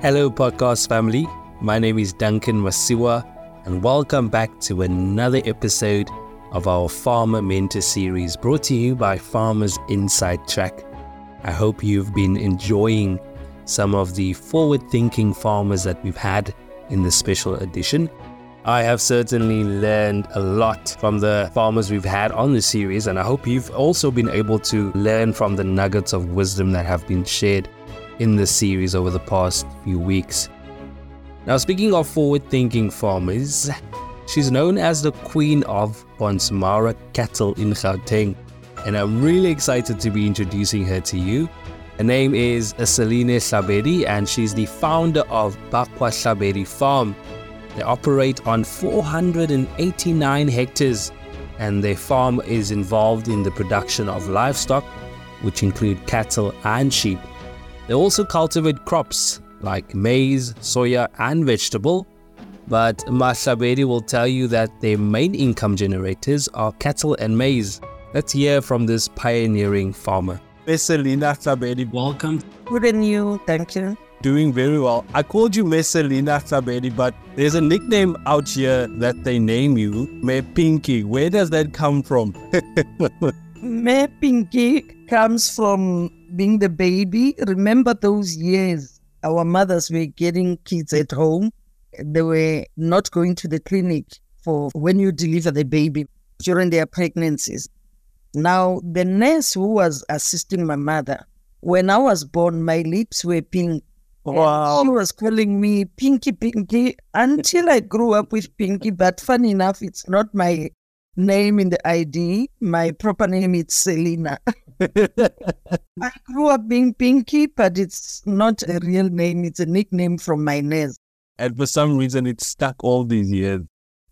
Hello, podcast family. My name is Duncan Masiwa, and welcome back to another episode of our Farmer Mentor series brought to you by Farmers Inside Track. I hope you've been enjoying some of the forward thinking farmers that we've had in this special edition. I have certainly learned a lot from the farmers we've had on the series, and I hope you've also been able to learn from the nuggets of wisdom that have been shared in this series over the past few weeks. Now, speaking of forward thinking farmers, she's known as the Queen of Bonsmara cattle in Gauteng, and I'm really excited to be introducing her to you. Her name is Seline Hlabedi, and she's the founder of Ba Kwa-Hlabedi Farm. They operate on 489 hectares, and their farm is involved in the production of livestock, which include cattle and sheep. They also cultivate crops like maize, soya, and vegetable. But Mashabedi will tell you that their main income generators are cattle and maize. Let's hear from this pioneering farmer. Messalina Sabedi, Welcome. Good and you, thank you. doing very well. I called you Messalina Sabedi, but there's a nickname out here that they name you, Me Pinky. Where does that come from? Me Pinky comes from being the baby. Remember those years our mothers were getting kids at home. They were not going to the clinic for when you deliver the baby during their pregnancies. Now, the nurse who was assisting my mother, when I was born, my lips were pink. Wow. She was calling me Pinky Pinky until I grew up with Pinky. But funny enough, it's not my name in the ID. My proper name is Selina. I grew up being Pinky, but it's not a real name. It's a nickname from my nurse. and for some reason, it stuck all these years.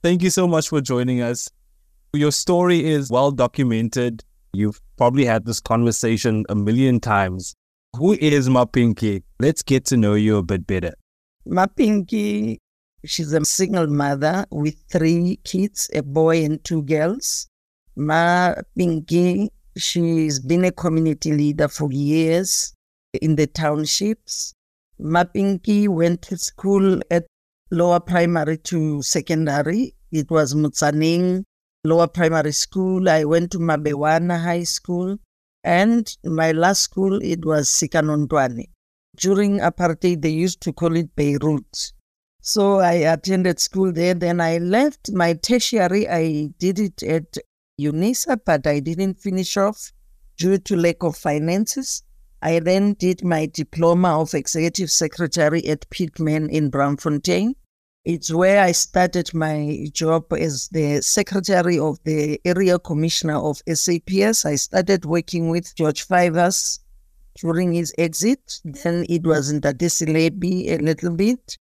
Thank you so much for joining us. Your story is well documented. You've probably had this conversation a million times. Who is Ma Pinky? Let's get to know you a bit better. My Pinky, she's a single mother with three kids, a boy and two girls. Ma Pinky, she's been a community leader for years in the townships. Ma Pinky went to school at lower primary to secondary. It was Mutsaning Lower Primary School. I went to Mabewana High School. And my last school, it was Sikanondwane. During apartheid, they used to call it Beirut. So I attended school there. Then I left my tertiary. I did it at UNISA, but I didn't finish off due to lack of finances. I then did my diploma of executive secretary at Pitman in Braamfontein. It's where I started my job as the secretary of the area commissioner of SAPS. I started working with George Fivaz during his exit. Then it was in Dadesilebi a little bit.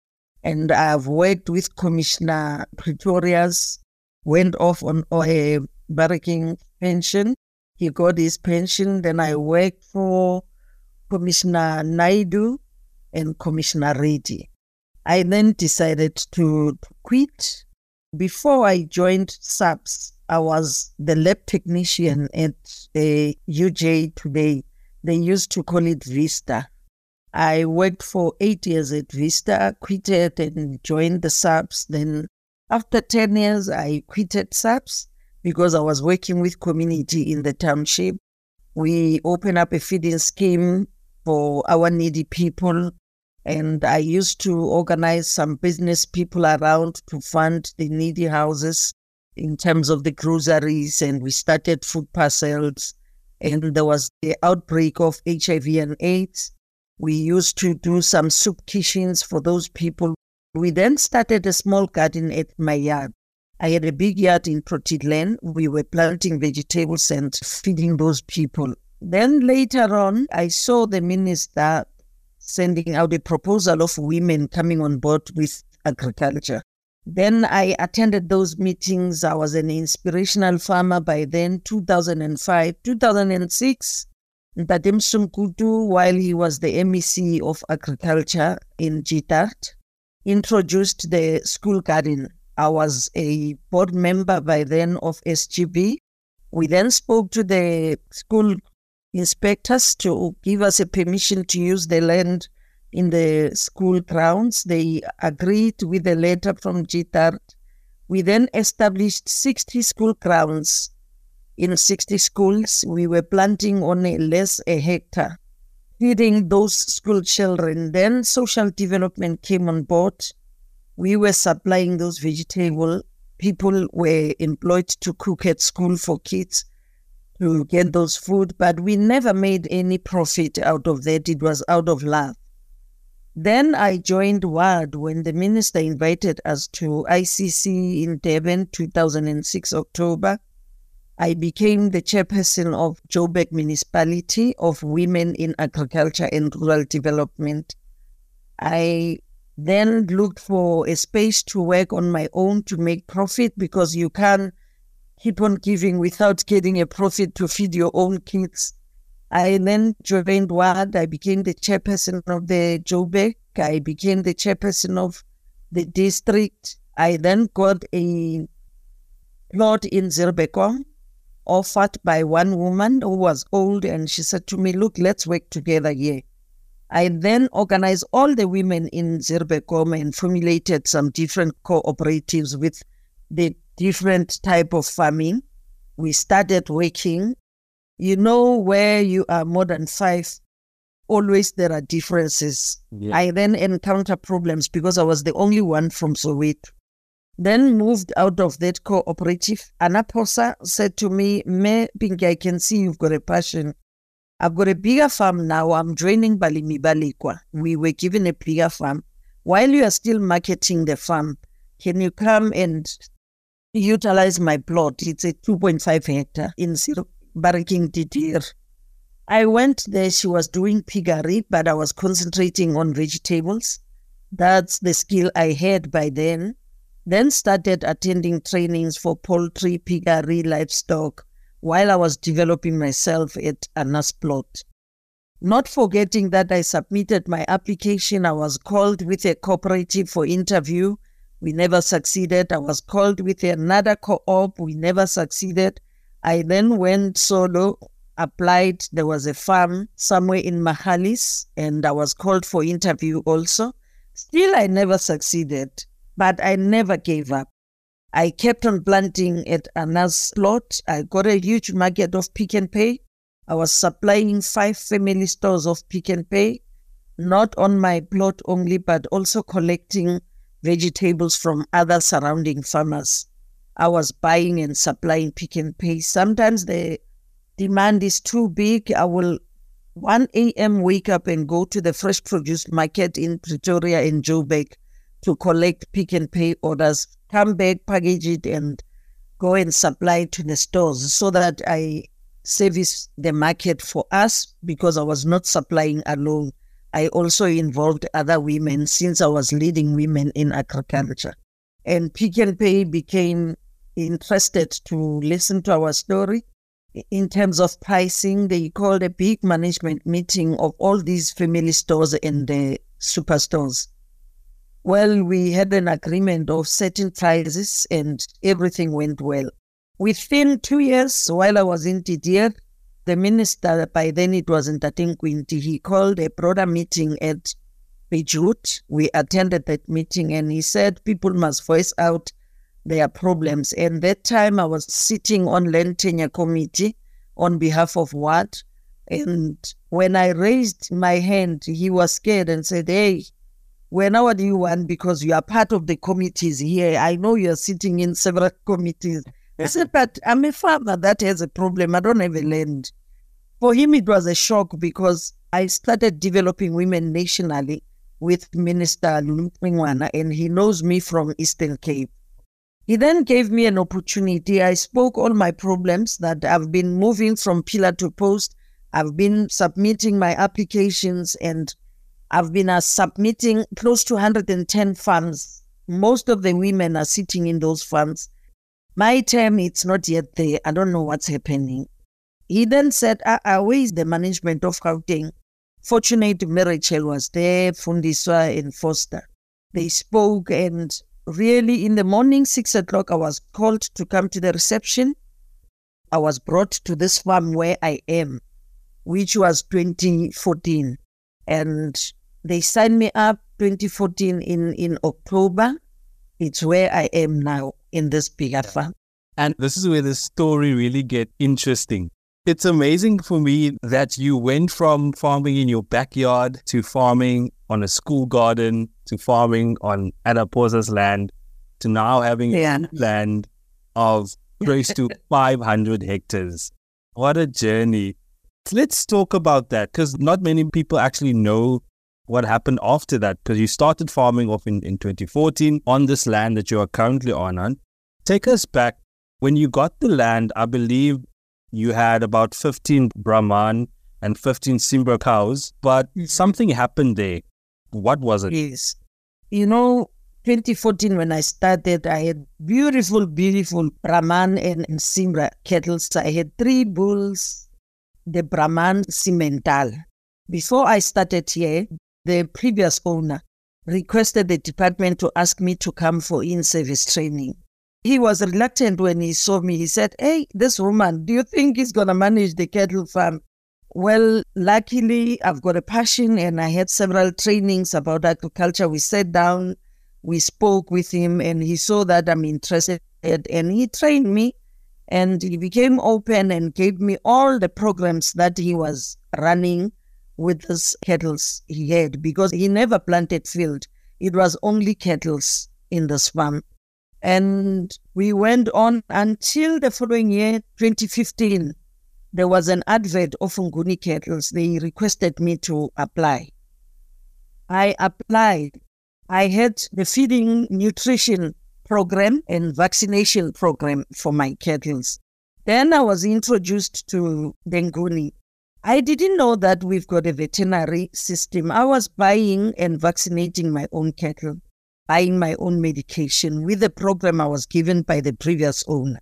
And I've worked with Commissioner Pretorius, went off on a barracking pension. He got his pension. Then I worked for Commissioner Naidu and Commissioner Reddy. I then decided to quit. Before I joined SAPS, I was the lab technician at the UJ today. They used to call it Vista. I worked for eight years at Vista, quitted and joined the SAPS. Then, after 10 years, I quitted SAPS because I was working with community in the township. We opened up a feeding scheme for our needy people and I used to organize some business people around to fund the needy houses in terms of the groceries. And we started food parcels. And there was the outbreak of HIV and AIDS. We used to do some soup kitchens for those people. We then started a small garden at my yard. I had a big yard in Protea Glen. We were planting vegetables and feeding those people. Then later on, I saw the minister sending out a proposal of women coming on board with agriculture. Then I attended those meetings. I was an inspirational farmer by then, 2005, 2006. Ntate Mosunkutu, while he was the MEC of agriculture in GDARD, introduced the school garden. I was a board member by then of SGB. We then spoke to the school inspectors to give us a permission to use the land in the school grounds. They agreed with a letter from GDARD. We then established 60 school grounds. In 60 schools, we were planting only less a hectare, feeding those school children. Then social development came on board. We were supplying those vegetable. People were employed to cook at school for kids to get those food, but we never made any profit out of that. It was out of love. Then I joined WARD when the minister invited us to ICC in Durban, 2006 October. I became the chairperson of Joburg Municipality of Women in Agriculture and Rural Development. I then looked for a space to work on my own to make profit because you can't keep on giving without getting a profit to feed your own kids. I then joined WARD. I became the chairperson of the Joburg. I became the chairperson of the district. I then got a plot in Zuurbekom offered by one woman who was old and she said to me, look, let's work together here. I then organized all the women in Zuurbekom and formulated some different cooperatives with the different type of farming. We started working. You know, where you are more than five, always there are differences. Yeah. I then encounter problems because I was the only one from Soweto. Then moved out of that cooperative. Anaposa said to me, Me Pinky, I can see you've got a passion. I've got a bigger farm now. I'm joining Balimi Balikwa. We were given a bigger farm. While you are still marketing the farm, can you come and utilize my plot. It's a 2.5 hectare in Zero Barking Didir. I went there, she was doing piggery, but I was concentrating on vegetables. That's the skill I had by then. Then started attending trainings for poultry, piggery, livestock, while I was developing myself at Anas plot. Not forgetting that I submitted my application, I was called with a cooperative for interview we never succeeded. I was called with another co op. We never succeeded. I then went solo, applied. There was a farm somewhere in Mahalis, and I was called for interview also. Still, I never succeeded, but I never gave up. I kept on planting at Anas plot. I got a huge market of Pick and Pay. I was supplying five family stores of Pick and Pay, not on my plot only, but also collecting vegetables from other surrounding farmers. I was buying and supplying Pick and Pay. Sometimes the demand is too big. I will 1 a.m. wake up and go to the fresh produce market in Pretoria and Joburg to collect pick and pay orders, come back, package it, and go and supply to the stores so that I service the market for us because I was not supplying alone. I also involved other women since I was leading women in agriculture. And Pick and Pay became interested to listen to our story. In terms of pricing, they called a big management meeting of all these family stores and the superstores. Well, we had an agreement of certain prices and everything went well. Within two years, while I was in Didier, the minister, by then it was in Ntate Nkwinti, he called a broader meeting at Pejut. We attended that meeting and he said people must voice out their problems. And that time I was sitting on land tenure committee on behalf of what? And when I raised my hand, he was scared and said, Hey, when what do you want? Because you are part of the committees here. I know you're sitting in several committees. I said, but I'm a farmer that has a problem. I don't have a land. For him, it was a shock because I started developing women nationally with Minister Xingwana, and he knows me from Eastern Cape. He then gave me an opportunity. I spoke all my problems that I've been moving from pillar to post. I've been submitting my applications and I've been uh, submitting close to 110 funds. Most of the women are sitting in those funds. My term, it's not yet there. I don't know what's happening. He then said, ah, ah, where is the management of Gauteng? Fortunate Miracle was there, Fundiswa and Foster. They spoke and really in the morning, six o'clock, I was called to come to the reception. I was brought to this farm where I am, which was 2014. And They signed me up 2014 in, in October. It's where I am now in this bigger farm. And this is where the story really get interesting. It's amazing for me that you went from farming in your backyard to farming on a school garden to farming on Adaposa's land to now having yeah. land of close to 500 hectares. What a journey. Let's talk about that because not many people actually know what happened after that because you started farming off in, in 2014 on this land that you are currently on. on. Take us back. When you got the land, I believe you had about 15 Brahman and 15 Simbra cows, but mm-hmm. something happened there. What was it? Yes. You know, 2014 when I started, I had beautiful, beautiful Brahman and, and Simbra cattle. I had three bulls, the Brahman Simmental. Before I started here, the previous owner requested the department to ask me to come for in-service training. He was reluctant when he saw me. He said, Hey, this woman, do you think he's going to manage the cattle farm? Well, luckily, I've got a passion and I had several trainings about agriculture. We sat down, we spoke with him, and he saw that I'm interested and he trained me and he became open and gave me all the programs that he was running with his kettles he had because he never planted field. It was only kettles in the farm. And we went on until the following year, 2015. There was an advert of Nguni kettles. They requested me to apply. I applied. I had the feeding nutrition program and vaccination program for my kettles. Then I was introduced to Nguni. I didn't know that we've got a veterinary system. I was buying and vaccinating my own cattle buying my own medication with the program I was given by the previous owner.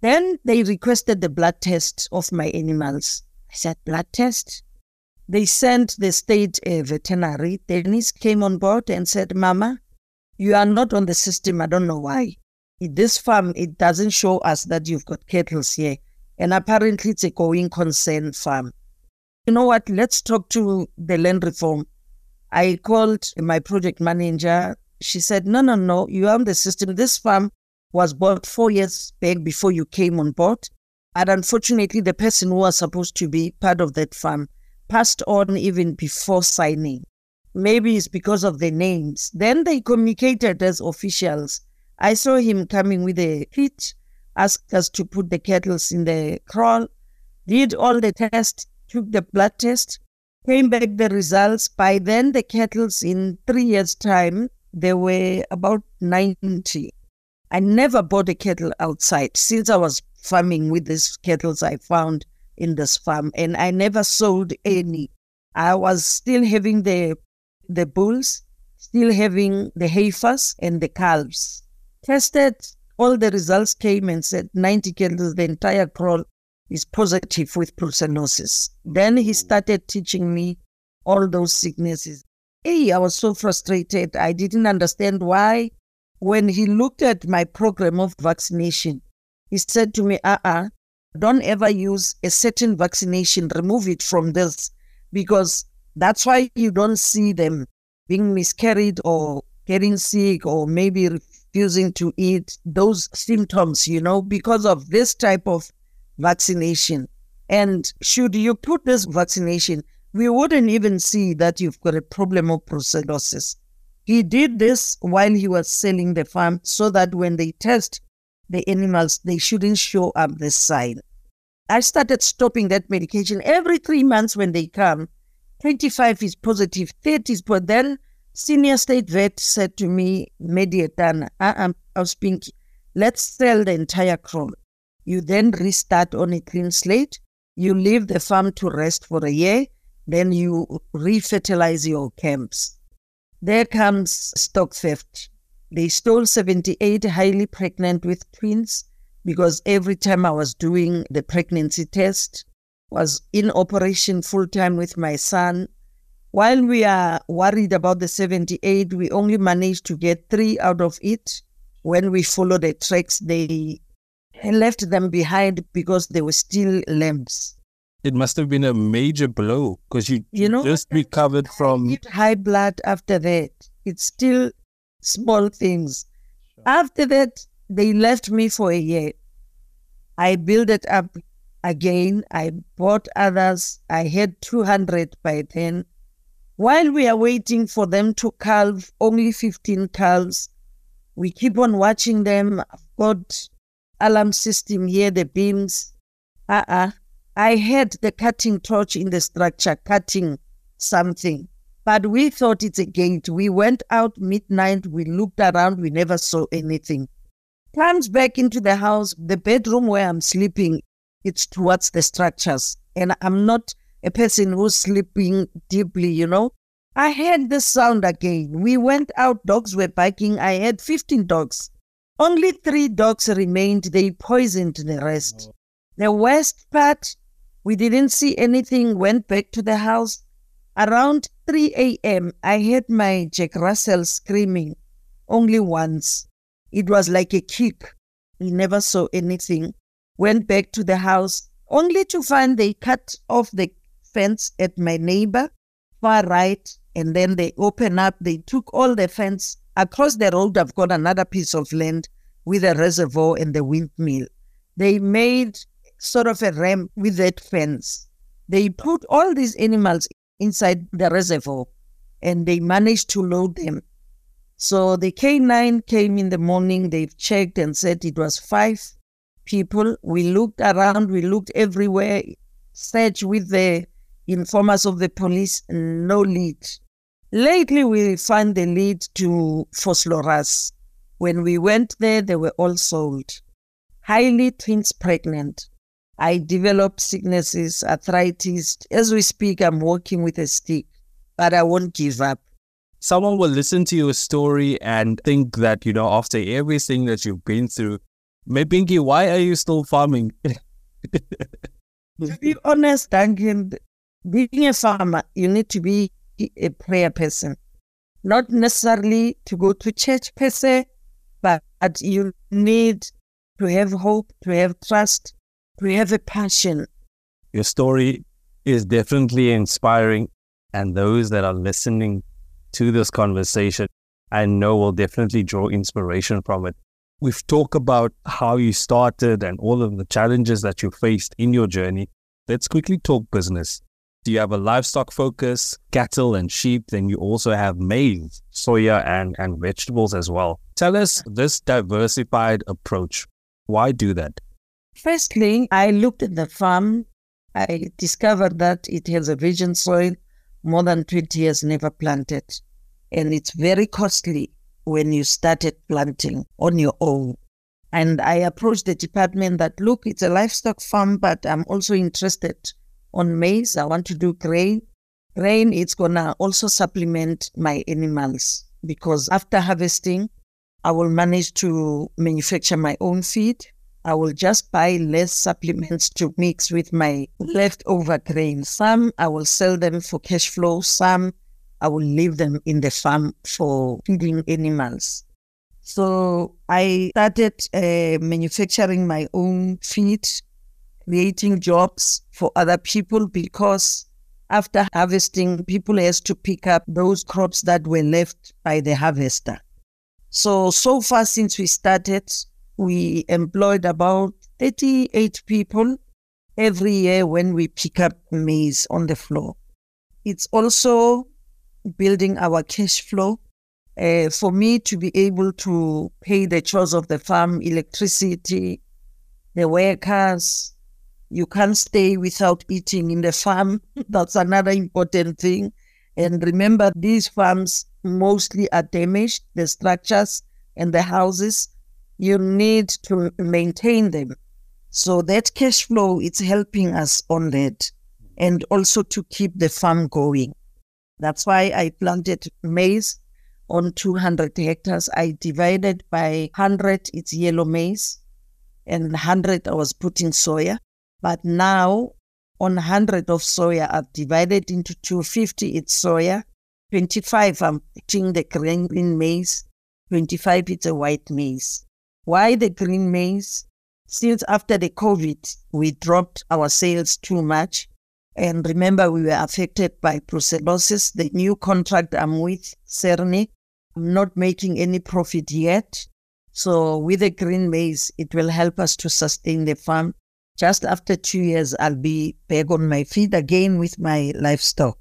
Then they requested the blood test of my animals. I said, blood test? They sent the state uh, veterinary. Dennis came on board and said, Mama, you are not on the system. I don't know why. In this farm, it doesn't show us that you've got cattle here. And apparently it's a going concern farm. You know what? Let's talk to the land reform. I called my project manager, she said, No, no, no, you are the system. This farm was bought four years back before you came on board. And unfortunately, the person who was supposed to be part of that farm passed on even before signing. Maybe it's because of the names. Then they communicated as officials. I saw him coming with a kit, asked us to put the kettles in the kraal, did all the tests, took the blood test, came back the results. By then, the kettles in three years' time there were about 90. I never bought a kettle outside since I was farming with these kettles I found in this farm, and I never sold any. I was still having the the bulls, still having the heifers and the calves. Tested, all the results came and said 90 kettles, the entire kraal is positive with brucellosis. Then he started teaching me all those sicknesses. Hey, I was so frustrated. I didn't understand why. When he looked at my program of vaccination, he said to me, uh uh-uh, uh, don't ever use a certain vaccination, remove it from this, because that's why you don't see them being miscarried or getting sick or maybe refusing to eat those symptoms, you know, because of this type of vaccination. And should you put this vaccination, we wouldn't even see that you've got a problem of brucellosis. He did this while he was selling the farm so that when they test the animals, they shouldn't show up this sign. I started stopping that medication every three months when they come. 25 is positive, 30 is but then senior state vet said to me, Mediatana, uh-uh, I was thinking, let's sell the entire kraal. You then restart on a clean slate. You leave the farm to rest for a year then you refertilize your camps. There comes stock theft. They stole 78 highly pregnant with twins because every time I was doing the pregnancy test, was in operation full time with my son. While we are worried about the 78, we only managed to get three out of it. When we followed the tracks, they left them behind because they were still lambs. it must have been a major blow because you, you know, just recovered from high blood after that. It's still small things. Sure. After that, they left me for a year. I built it up again. I bought others. I had 200 by then. While we are waiting for them to calve, only 15 calves, we keep on watching them. I've got alarm system here, the beams. Uh-uh. I had the cutting torch in the structure, cutting something. But we thought it's a gate. We went out midnight, we looked around, we never saw anything. Comes back into the house, the bedroom where I'm sleeping, it's towards the structures. And I'm not a person who's sleeping deeply, you know. I heard the sound again. We went out, dogs were barking. I had 15 dogs. Only three dogs remained. They poisoned the rest. The worst part, we didn't see anything, went back to the house. Around 3 a.m., I heard my Jack Russell screaming only once. It was like a kick. We never saw anything. Went back to the house only to find they cut off the fence at my neighbor, far right, and then they open up. They took all the fence across the road. I've got another piece of land with a reservoir and the windmill. They made sort of a ramp with that fence. They put all these animals inside the reservoir and they managed to load them. So the K9 came in the morning, they've checked and said it was five people. We looked around, we looked everywhere, searched with the informers of the police, no lead. Lately, we found the lead to Vosloorus. When we went there, they were all sold. Highly twins pregnant. I developed sicknesses, arthritis. As we speak, I'm walking with a stick, but I won't give up. Someone will listen to your story and think that, you know, after everything that you've been through, Pinky, why are you still farming? to be honest, Duncan, being a farmer, you need to be a prayer person. Not necessarily to go to church per se, but you need to have hope, to have trust, to have a passion. Your story is definitely inspiring, and those that are listening to this conversation, I know will definitely draw inspiration from it. We've talked about how you started and all of the challenges that you faced in your journey. Let's quickly talk business. Do you have a livestock focus, cattle and sheep? Then you also have maize, soya, and, and vegetables as well. Tell us this diversified approach. Why do that? Firstly, I looked at the farm. I discovered that it has a virgin soil, more than 20 years never planted. And it's very costly when you started planting on your own. And I approached the department that, look, it's a livestock farm, but I'm also interested on maize. I want to do grain. Grain, it's going to also supplement my animals because after harvesting, I will manage to manufacture my own feed I will just buy less supplements to mix with my leftover grain. Some I will sell them for cash flow, some I will leave them in the farm for feeding animals. So I started uh, manufacturing my own feed, creating jobs for other people because after harvesting, people has to pick up those crops that were left by the harvester. So, so far since we started, we employed about 38 people every year when we pick up maize on the floor. It's also building our cash flow. Uh, for me to be able to pay the chores of the farm, electricity, the workers, you can't stay without eating in the farm. That's another important thing. And remember, these farms mostly are damaged, the structures and the houses you need to maintain them. So that cash flow is helping us on that and also to keep the farm going. That's why I planted maize on 200 hectares. I divided by 100, it's yellow maize, and 100 I was putting soya. But now on 100 of soya, I've divided into 250, it's soya. 25, I'm putting the green maize. 25, it's a white maize. Why the green maize? Since after the COVID, we dropped our sales too much. And remember, we were affected by brucellosis. The new contract I'm with, Sernick, I'm not making any profit yet. So with the green maize, it will help us to sustain the farm. Just after two years, I'll be back on my feet again with my livestock.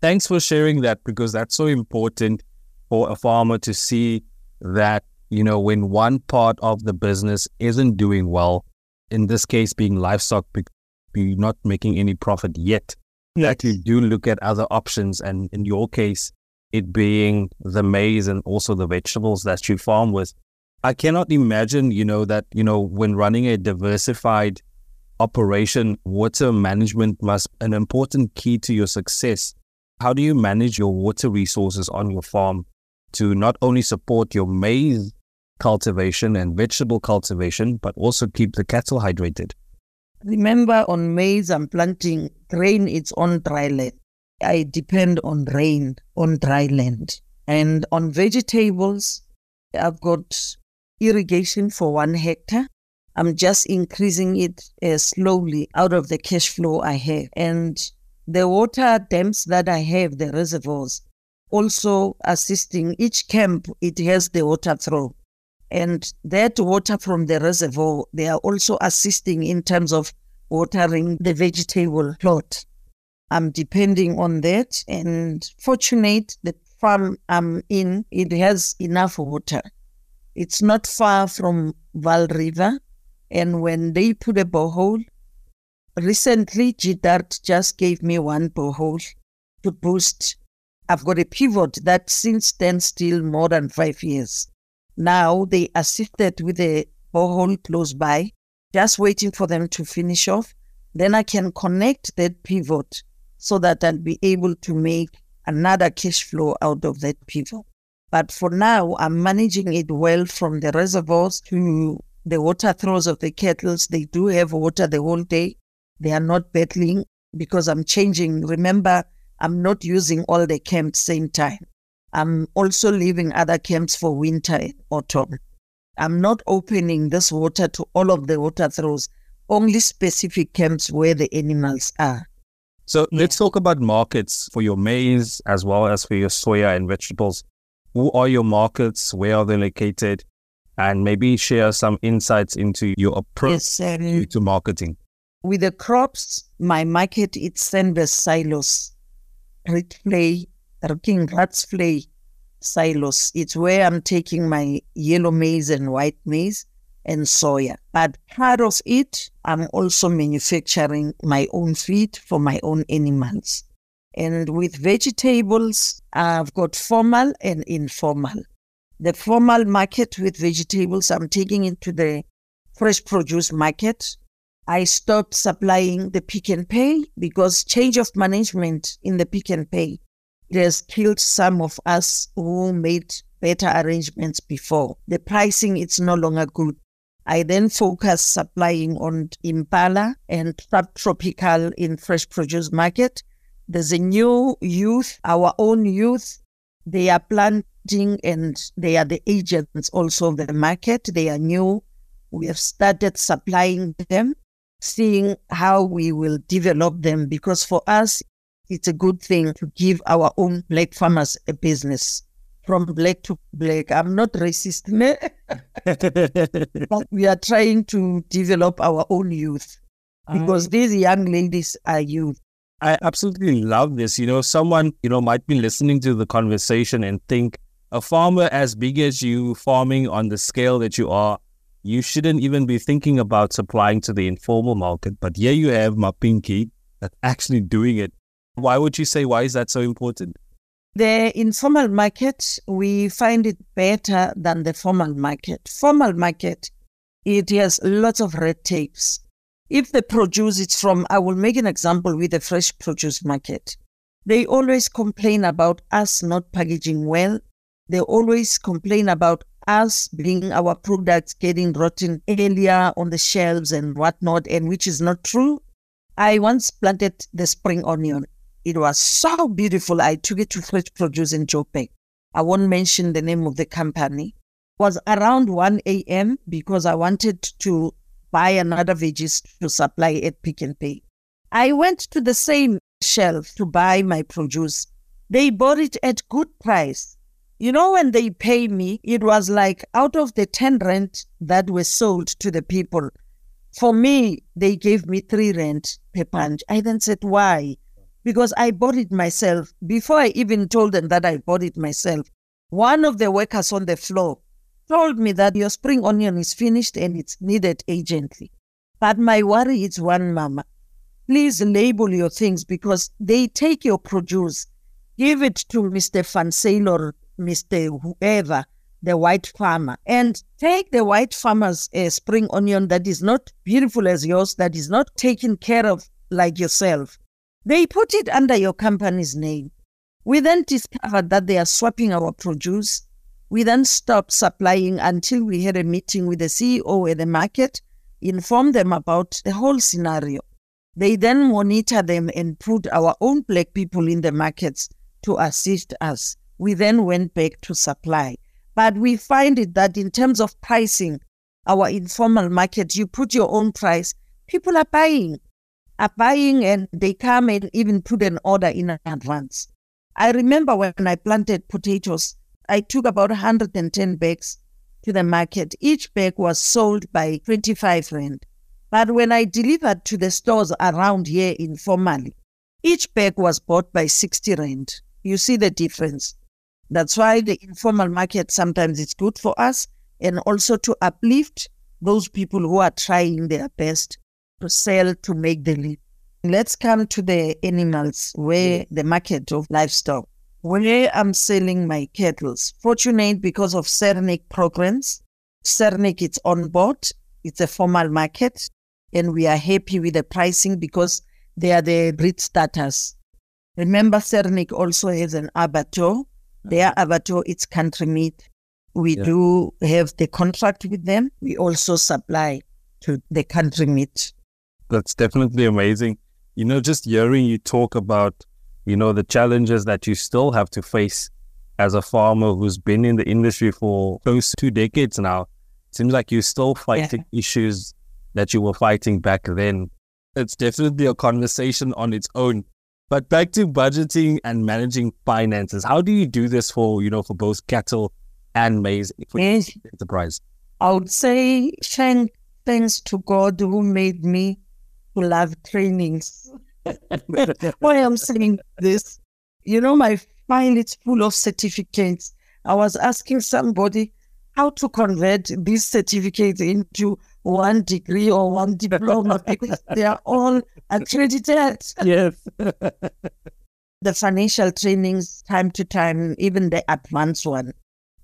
Thanks for sharing that because that's so important for a farmer to see that, you know, when one part of the business isn't doing well, in this case being livestock, be not making any profit yet, yes. that you do look at other options. And in your case, it being the maize and also the vegetables that you farm with. I cannot imagine, you know, that, you know, when running a diversified operation, water management must an important key to your success. How do you manage your water resources on your farm to not only support your maize cultivation and vegetable cultivation, but also keep the cattle hydrated? Remember, on maize, I'm planting grain, it's on dry land. I depend on rain on dry land. And on vegetables, I've got irrigation for one hectare. I'm just increasing it uh, slowly out of the cash flow I have. And the water dams that I have, the reservoirs, also assisting each camp, it has the water throw. And that water from the reservoir, they are also assisting in terms of watering the vegetable plot. I'm depending on that. And fortunate, the farm I'm in, it has enough water. It's not far from Vaal River. And when they put a borehole, recently GDARD just gave me one borehole to boost. I've got a pivot that since then still more than five years. Now they assisted with a borehole close by, just waiting for them to finish off. Then I can connect that pivot so that I'll be able to make another cash flow out of that pivot. But for now, I'm managing it well from the reservoirs to the water throws of the kettles. They do have water the whole day. They are not battling because I'm changing. Remember, I'm not using all the camps same time. I'm also leaving other camps for winter and autumn. I'm not opening this water to all of the water throws, only specific camps where the animals are. So yeah. let's talk about markets for your maize as well as for your soya and vegetables. Who are your markets? Where are they located? And maybe share some insights into your approach yes, um, to marketing. With the crops, my market is Sanders silos, Play King Ratsflay silos. It's where I'm taking my yellow maize and white maize and soya. But part of it, I'm also manufacturing my own feed for my own animals. And with vegetables, I've got formal and informal. The formal market with vegetables, I'm taking into the fresh produce market. I stopped supplying the pick and pay because change of management in the pick and pay it has killed some of us who made better arrangements before. The pricing is no longer good. I then focus supplying on Impala and subtropical in fresh produce market. There's a new youth, our own youth. They are planting and they are the agents also of the market. They are new. We have started supplying them, seeing how we will develop them because for us, it's a good thing to give our own black farmers a business from black to black. I'm not racist, but we are trying to develop our own youth because these young ladies are youth. I absolutely love this. You know, someone, you know, might be listening to the conversation and think a farmer as big as you, farming on the scale that you are, you shouldn't even be thinking about supplying to the informal market. But here you have Mapinki that's actually doing it why would you say, why is that so important? The informal market, we find it better than the formal market. Formal market, it has lots of red tapes. If the produce is from, I will make an example with the fresh produce market. They always complain about us not packaging well. They always complain about us being our products getting rotten earlier on the shelves and whatnot, and which is not true. I once planted the spring onion it was so beautiful. I took it to Fresh Produce in Joburg. I won't mention the name of the company. It was around 1 a.m. because I wanted to buy another veggies to supply at Pick and Pay. I went to the same shelf to buy my produce. They bought it at good price. You know, when they pay me, it was like out of the 10 rent that were sold to the people, for me, they gave me three rent per punch. I then said, why? Because I bought it myself. Before I even told them that I bought it myself, one of the workers on the floor told me that your spring onion is finished and it's needed urgently. But my worry is one, Mama. Please label your things because they take your produce, give it to Mr. Fansale or Mr. whoever, the white farmer, and take the white farmer's uh, spring onion that is not beautiful as yours, that is not taken care of like yourself. They put it under your company's name. We then discovered that they are swapping our produce. We then stopped supplying until we had a meeting with the CEO at the market, informed them about the whole scenario. They then monitor them and put our own black people in the markets to assist us. We then went back to supply. But we find it that in terms of pricing, our informal market, you put your own price, people are buying, are buying and they come and even put an order in advance. I remember when I planted potatoes, I took about 110 bags to the market. Each bag was sold by 25 rand. But when I delivered to the stores around here informally, each bag was bought by 60 rand. You see the difference. That's why the informal market sometimes is good for us and also to uplift those people who are trying their best to sell to make the living. Let's come to the animals, where yeah. the market of livestock. Where I'm selling my cattle, fortunate because of Sernick programs. Sernick is on board. It's a formal market, and we are happy with the pricing because they are the breed starters. Remember, Sernick also has an abattoir. Their abattoir, it's country meat. We yeah. do have the contract with them. We also supply to the country meat. That's definitely amazing you know, just hearing you talk about, you know, the challenges that you still have to face as a farmer who's been in the industry for close to two decades now, seems like you're still fighting yeah. issues that you were fighting back then. It's definitely a conversation on its own. But back to budgeting and managing finances. How do you do this for, you know, for both cattle and maize enterprise? I would say thank, thanks to God who made me to love trainings. Why I'm saying this, you know, my file is full of certificates. I was asking somebody how to convert these certificates into one degree or one diploma because they are all accredited. Yes. the financial trainings, time to time, even the advanced one.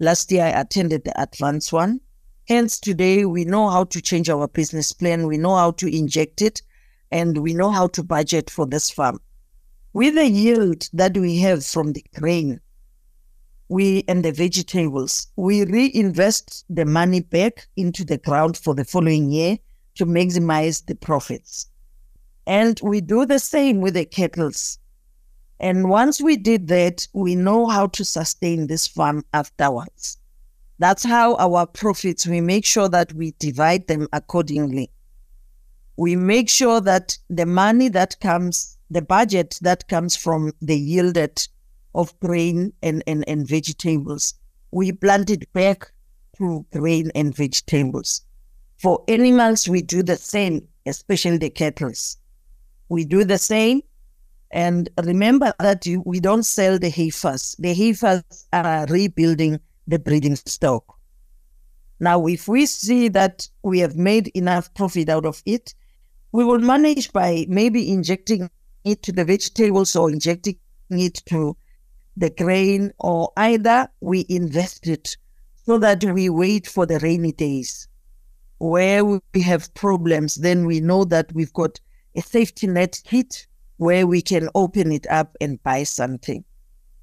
Last year, I attended the advanced one. Hence, today, we know how to change our business plan. We know how to inject it and we know how to budget for this farm. With the yield that we have from the grain, we and the vegetables, we reinvest the money back into the ground for the following year to maximize the profits. And we do the same with the kettles. And once we did that, we know how to sustain this farm afterwards. That's how our profits, we make sure that we divide them accordingly we make sure that the money that comes, the budget that comes from the yielded of grain and, and, and vegetables, we plant it back to grain and vegetables. For animals, we do the same, especially the cattle. We do the same. And remember that you, we don't sell the heifers. The heifers are rebuilding the breeding stock. Now, if we see that we have made enough profit out of it, we will manage by maybe injecting it to the vegetables or injecting it to the grain, or either we invest it so that we wait for the rainy days where we have problems. Then we know that we've got a safety net kit where we can open it up and buy something.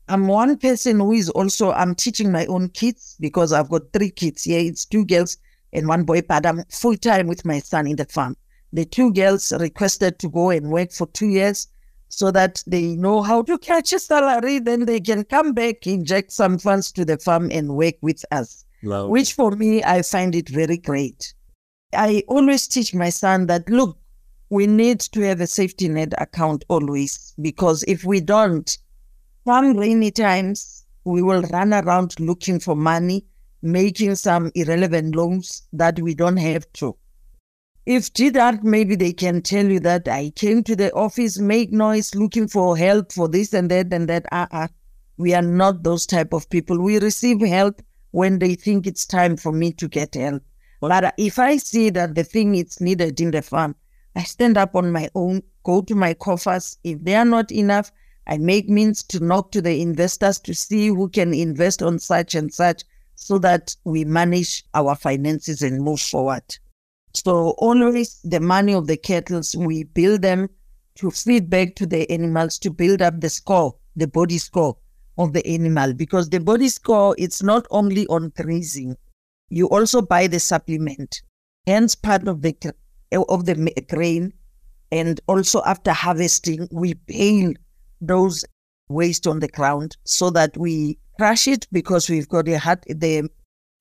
I'm one person who is also I'm teaching my own kids because I've got three kids. Yeah, it's two girls and one boy, but I'm full time with my son in the farm the two girls requested to go and work for two years so that they know how to catch a salary. Then they can come back, inject some funds to the farm and work with us, which for me, I find it very great. I always teach my son that look, we need to have a safety net account always because if we don't, some rainy times we will run around looking for money, making some irrelevant loans that we don't have to. If did that, maybe they can tell you that I came to the office, make noise, looking for help for this and that and that. Uh-uh. We are not those type of people. We receive help when they think it's time for me to get help. But uh, if I see that the thing is needed in the farm, I stand up on my own, go to my coffers. If they are not enough, I make means to knock to the investors to see who can invest on such and such so that we manage our finances and move forward. So always the money of the kettles, we build them to feed back to the animals to build up the score, the body score of the animal, because the body score, it's not only on grazing. You also buy the supplement. Hence part of the of the grain, and also after harvesting, we bale those waste on the ground so that we crush it because we've got a hot, the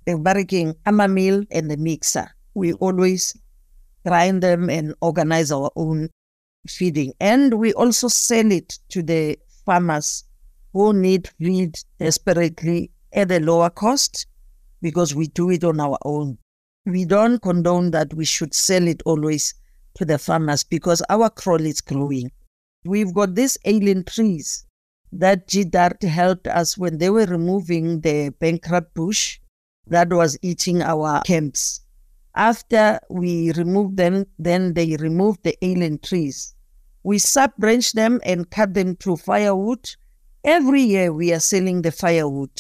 the barricking hammer mill and the mixer. We always grind them and organize our own feeding, and we also sell it to the farmers who need feed desperately at a lower cost because we do it on our own we don't condone that we should sell it always to the farmers because our crop is growing. We've got these alien trees that GDARD helped us when they were removing the bankrupt bush that was eating our camps. After we remove them, then they remove the alien trees. We sub-branch them and cut them to firewood. Every year we are selling the firewood,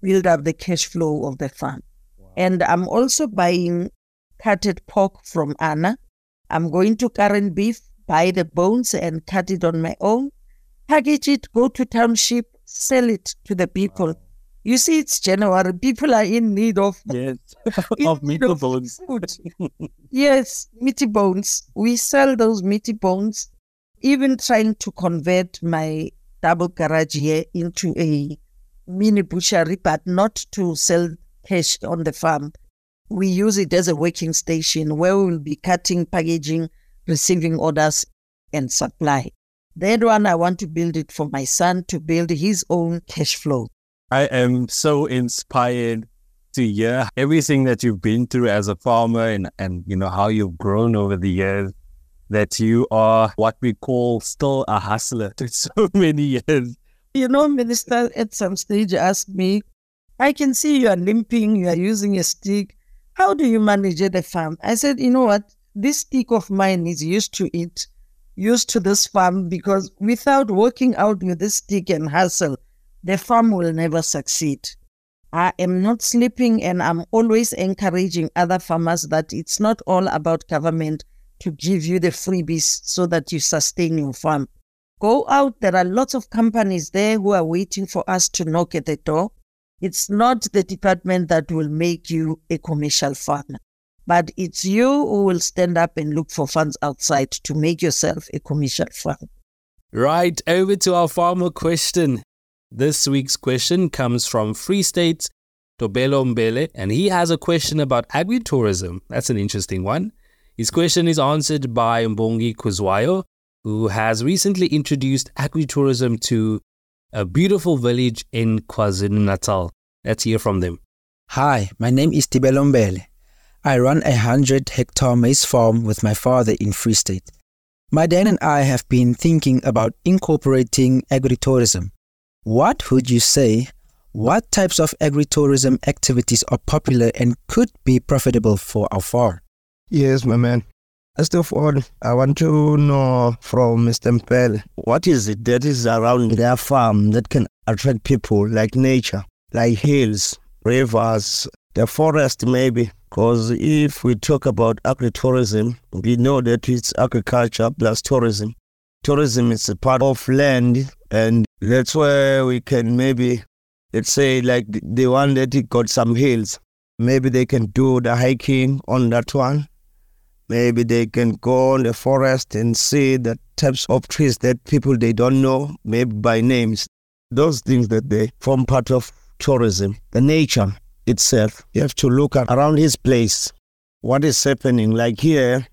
build up the cash flow of the farm. And I'm also buying cutted pork from Anna. I'm going to Karan Beef, buy the bones and cut it on my own, package it, go to township, sell it to the people. Wow. You see, it's January. People are in need of yes, of meaty bones. Yes, meaty bones. We sell those meaty bones. Even trying to convert my double garage here into a mini butchery, but not to sell cash on the farm. We use it as a working station where we will be cutting, packaging, receiving orders, and supply. That one, I want to build it for my son to build his own cash flow. I am so inspired to hear everything that you've been through as a farmer and, and you know how you've grown over the years that you are what we call still a hustler to so many years. You know, Minister at some stage asked me, I can see you are limping, you are using a stick. How do you manage the farm? I said, you know what? This stick of mine is used to it, used to this farm, because without working out with this stick and hustle, the farm will never succeed. I am not sleeping and I'm always encouraging other farmers that it's not all about government to give you the freebies so that you sustain your farm. Go out, there are lots of companies there who are waiting for us to knock at the door it's not the department that will make you a commercial farmer, but it's you who will stand up and look for funds outside to make yourself a commercial farmer. Right, over to our farmer question. This week's question comes from Free State, Tobelo Mbele, and he has a question about agritourism. That's an interesting one. His question is answered by Mbongi Kuzwayo, who has recently introduced agritourism to a beautiful village in KwaZulu Natal. Let's hear from them. Hi, my name is Tibelombele. I run a 100 hectare maize farm with my father in Free State. My dad and I have been thinking about incorporating agritourism. What would you say? What types of agritourism activities are popular and could be profitable for our farm? Yes, my man. First of all, I want to know from Mr. Mpel, what is it that is around their farm that can attract people like nature, like hills, rivers, the forest maybe? Because if we talk about agritourism, we know that it's agriculture plus tourism. Tourism is a part of land, and that's where we can maybe, let's say, like the one that got some hills, maybe they can do the hiking on that one Maybe they can go in the forest and see the types of trees that people they don't know, maybe by names. Those things that they form part of tourism. The nature itself, you have to look at around his place. What is happening? Like here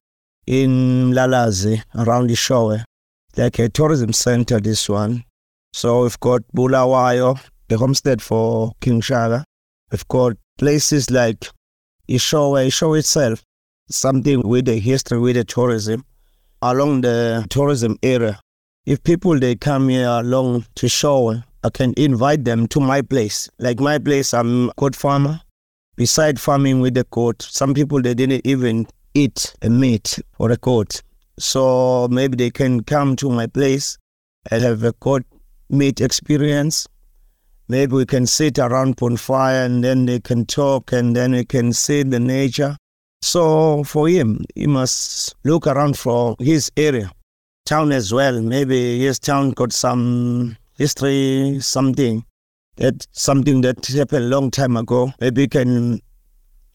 in Lalazi around the shore, like a tourism center, this one. So we've got Bulawayo, the homestead for King Shaka. We've got places like Eshowe, Eshowe itself, something with the history, with the tourism, along the tourism area. If people they come here along to show, I can invite them to my place. Like my place, I'm a goat farmer. Beside farming with the goat, some people they didn't even eat a meat or a goat. So maybe they can come to my place and have a goat meat experience. Maybe we can sit around bonfire and then they can talk and then we can see the nature. So for him, he must look around for his area, town as well. Maybe his town got some history, something that something that happened long time ago. Maybe he can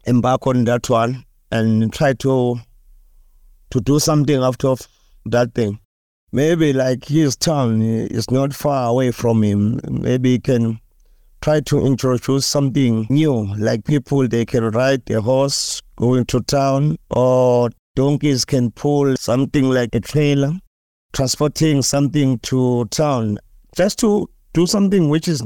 embark on that one and try to to do something of that thing. Maybe like his town is not far away from him. Maybe he can try to introduce something new, like people they can ride a horse going to town, or donkeys can pull something like a trailer, transporting something to town, just to do something which is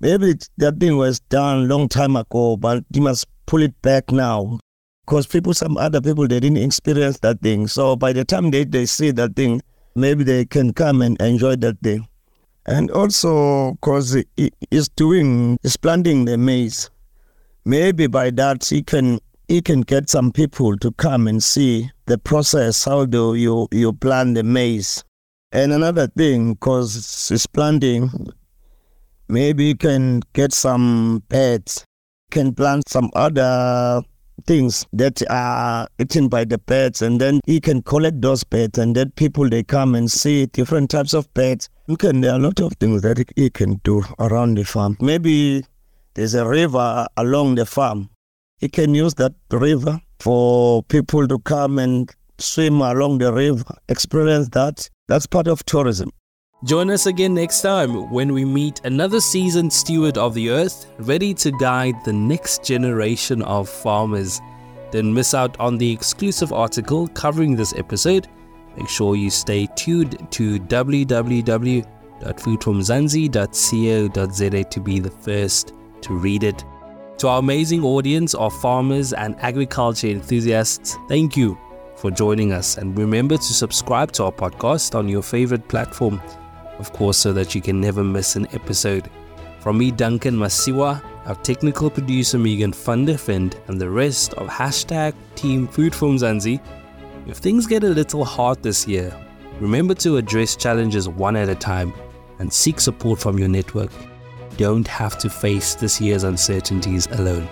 maybe that thing was done long time ago, but you must pull it back now. Because people, some other people, they didn't experience that thing. So by the time they, they see that thing, maybe they can come and enjoy that day. and also because he is doing is planting the maize maybe by that he can he can get some people to come and see the process how do you you plant the maize and another thing because he's planting maybe you can get some pets can plant some other things that are eaten by the pets and then he can collect those pets and then people they come and see different types of pets you can there are a lot of things that he can do around the farm. Maybe there's a river along the farm. He can use that river for people to come and swim along the river experience that. That's part of tourism Join us again next time when we meet another seasoned steward of the earth, ready to guide the next generation of farmers. Don't miss out on the exclusive article covering this episode. Make sure you stay tuned to www.foodformzansi.co.za to be the first to read it. To our amazing audience of farmers and agriculture enthusiasts, thank you for joining us. And remember to subscribe to our podcast on your favorite platform of course, so that you can never miss an episode. From me, Duncan Masiwa, our technical producer Megan Fundefend, and the rest of hashtag Team Food For Mzansi, if things get a little hard this year, remember to address challenges one at a time and seek support from your network. don't have to face this year's uncertainties alone.